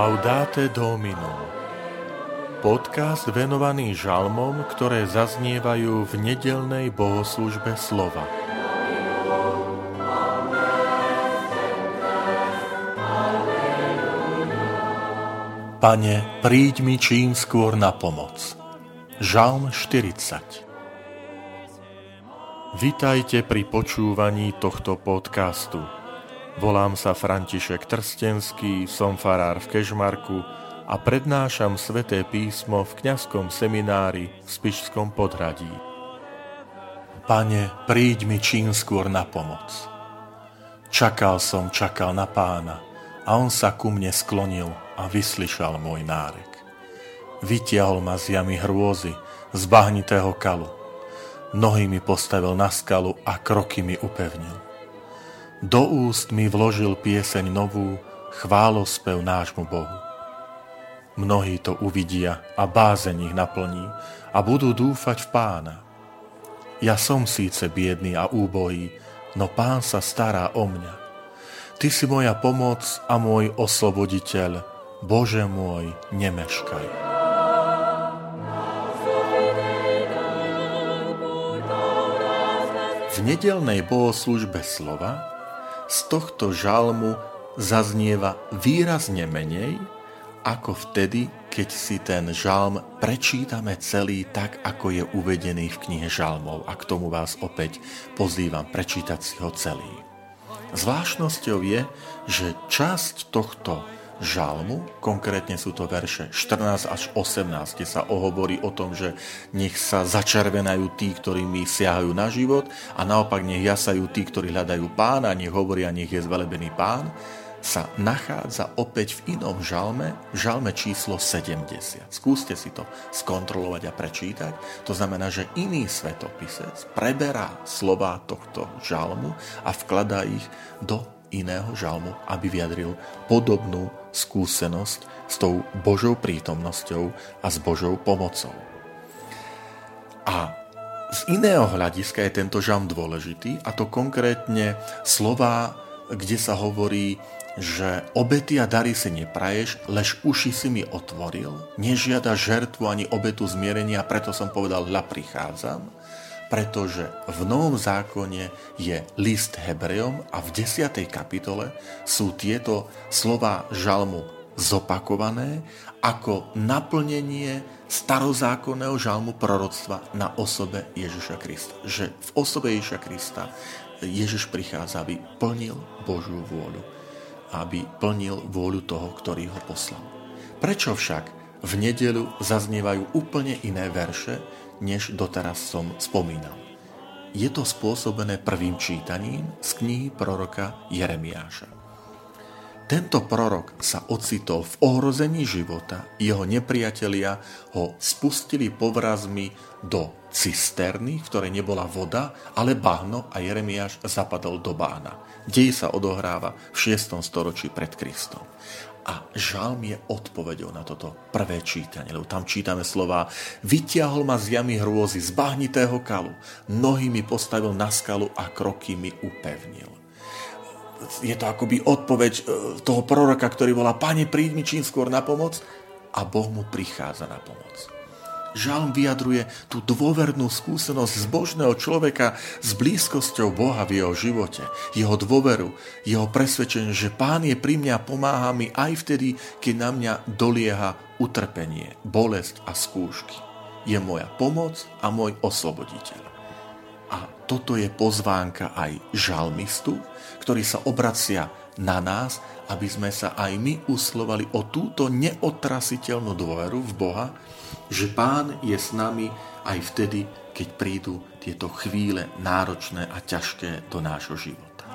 Laudate Domino Podcast venovaný žalmom, ktoré zaznievajú v nedelnej bohoslužbe slova. Pane, príď mi čím skôr na pomoc. Žalm 40 Vitajte pri počúvaní tohto podcastu. Volám sa František Trstenský, som farár v Kežmarku a prednášam sveté písmo v kňazskom seminári v Spišskom podhradí. Pane, príď mi čím skôr na pomoc. Čakal som, čakal na pána a on sa ku mne sklonil a vyslyšal môj nárek. Vytiahol ma z jamy hrôzy, z bahnitého kalu. Nohy mi postavil na skalu a kroky mi upevnil. Do úst mi vložil pieseň novú, chválospev nášmu Bohu. Mnohí to uvidia a bázeň ich naplní a budú dúfať v pána. Ja som síce biedný a úbohý, no pán sa stará o mňa. Ty si moja pomoc a môj osloboditeľ, Bože môj, nemeškaj. V nedelnej bohoslužbe slova z tohto žalmu zaznieva výrazne menej, ako vtedy, keď si ten žalm prečítame celý tak, ako je uvedený v knihe žalmov. A k tomu vás opäť pozývam prečítať si ho celý. Zvláštnosťou je, že časť tohto žalmu, konkrétne sú to verše 14 až 18, kde sa ohovorí o tom, že nech sa začervenajú tí, ktorí mi siahajú na život a naopak nech jasajú tí, ktorí hľadajú pána, nech hovoria, nech je zvelebený pán, sa nachádza opäť v inom žalme, v žalme číslo 70. Skúste si to skontrolovať a prečítať. To znamená, že iný svetopisec preberá slova tohto žalmu a vkladá ich do iného žalmu, aby vyjadril podobnú skúsenosť s tou Božou prítomnosťou a s Božou pomocou. A z iného hľadiska je tento žalm dôležitý, a to konkrétne slova, kde sa hovorí, že obety a dary si nepraješ, lež uši si mi otvoril, nežiada žertvu ani obetu zmierenia, preto som povedal, hľa prichádzam pretože v Novom zákone je list Hebrejom a v 10. kapitole sú tieto slova žalmu zopakované ako naplnenie starozákonného žalmu proroctva na osobe Ježiša Krista. Že v osobe Ježiša Krista Ježiš prichádza, aby plnil Božiu vôľu. Aby plnil vôľu toho, ktorý ho poslal. Prečo však v nedelu zaznievajú úplne iné verše, než doteraz som spomínal. Je to spôsobené prvým čítaním z knihy proroka Jeremiáša. Tento prorok sa ocitol v ohrození života, jeho nepriatelia ho spustili povrazmi do cisterny, v ktorej nebola voda, ale bahno a Jeremiáš zapadol do bána. Dej sa odohráva v 6. storočí pred Kristom. A žalm je odpovedou na toto prvé čítanie, lebo tam čítame slova Vytiahol ma z jamy hrôzy, z bahnitého kalu, nohy mi postavil na skalu a kroky mi upevnil. Je to akoby odpoveď e, toho proroka, ktorý volá Pane, príď mi čím skôr na pomoc a Boh mu prichádza na pomoc. Žalm vyjadruje tú dôvernú skúsenosť zbožného človeka s blízkosťou Boha v jeho živote, jeho dôveru, jeho presvedčenie, že Pán je pri mňa pomáha mi aj vtedy, keď na mňa dolieha utrpenie, bolesť a skúšky. Je moja pomoc a môj osloboditeľ. A toto je pozvánka aj žalmistu, ktorý sa obracia na nás, aby sme sa aj my uslovali o túto neotrasiteľnú dôveru v Boha, že Pán je s nami aj vtedy, keď prídu tieto chvíle náročné a ťažké do nášho života.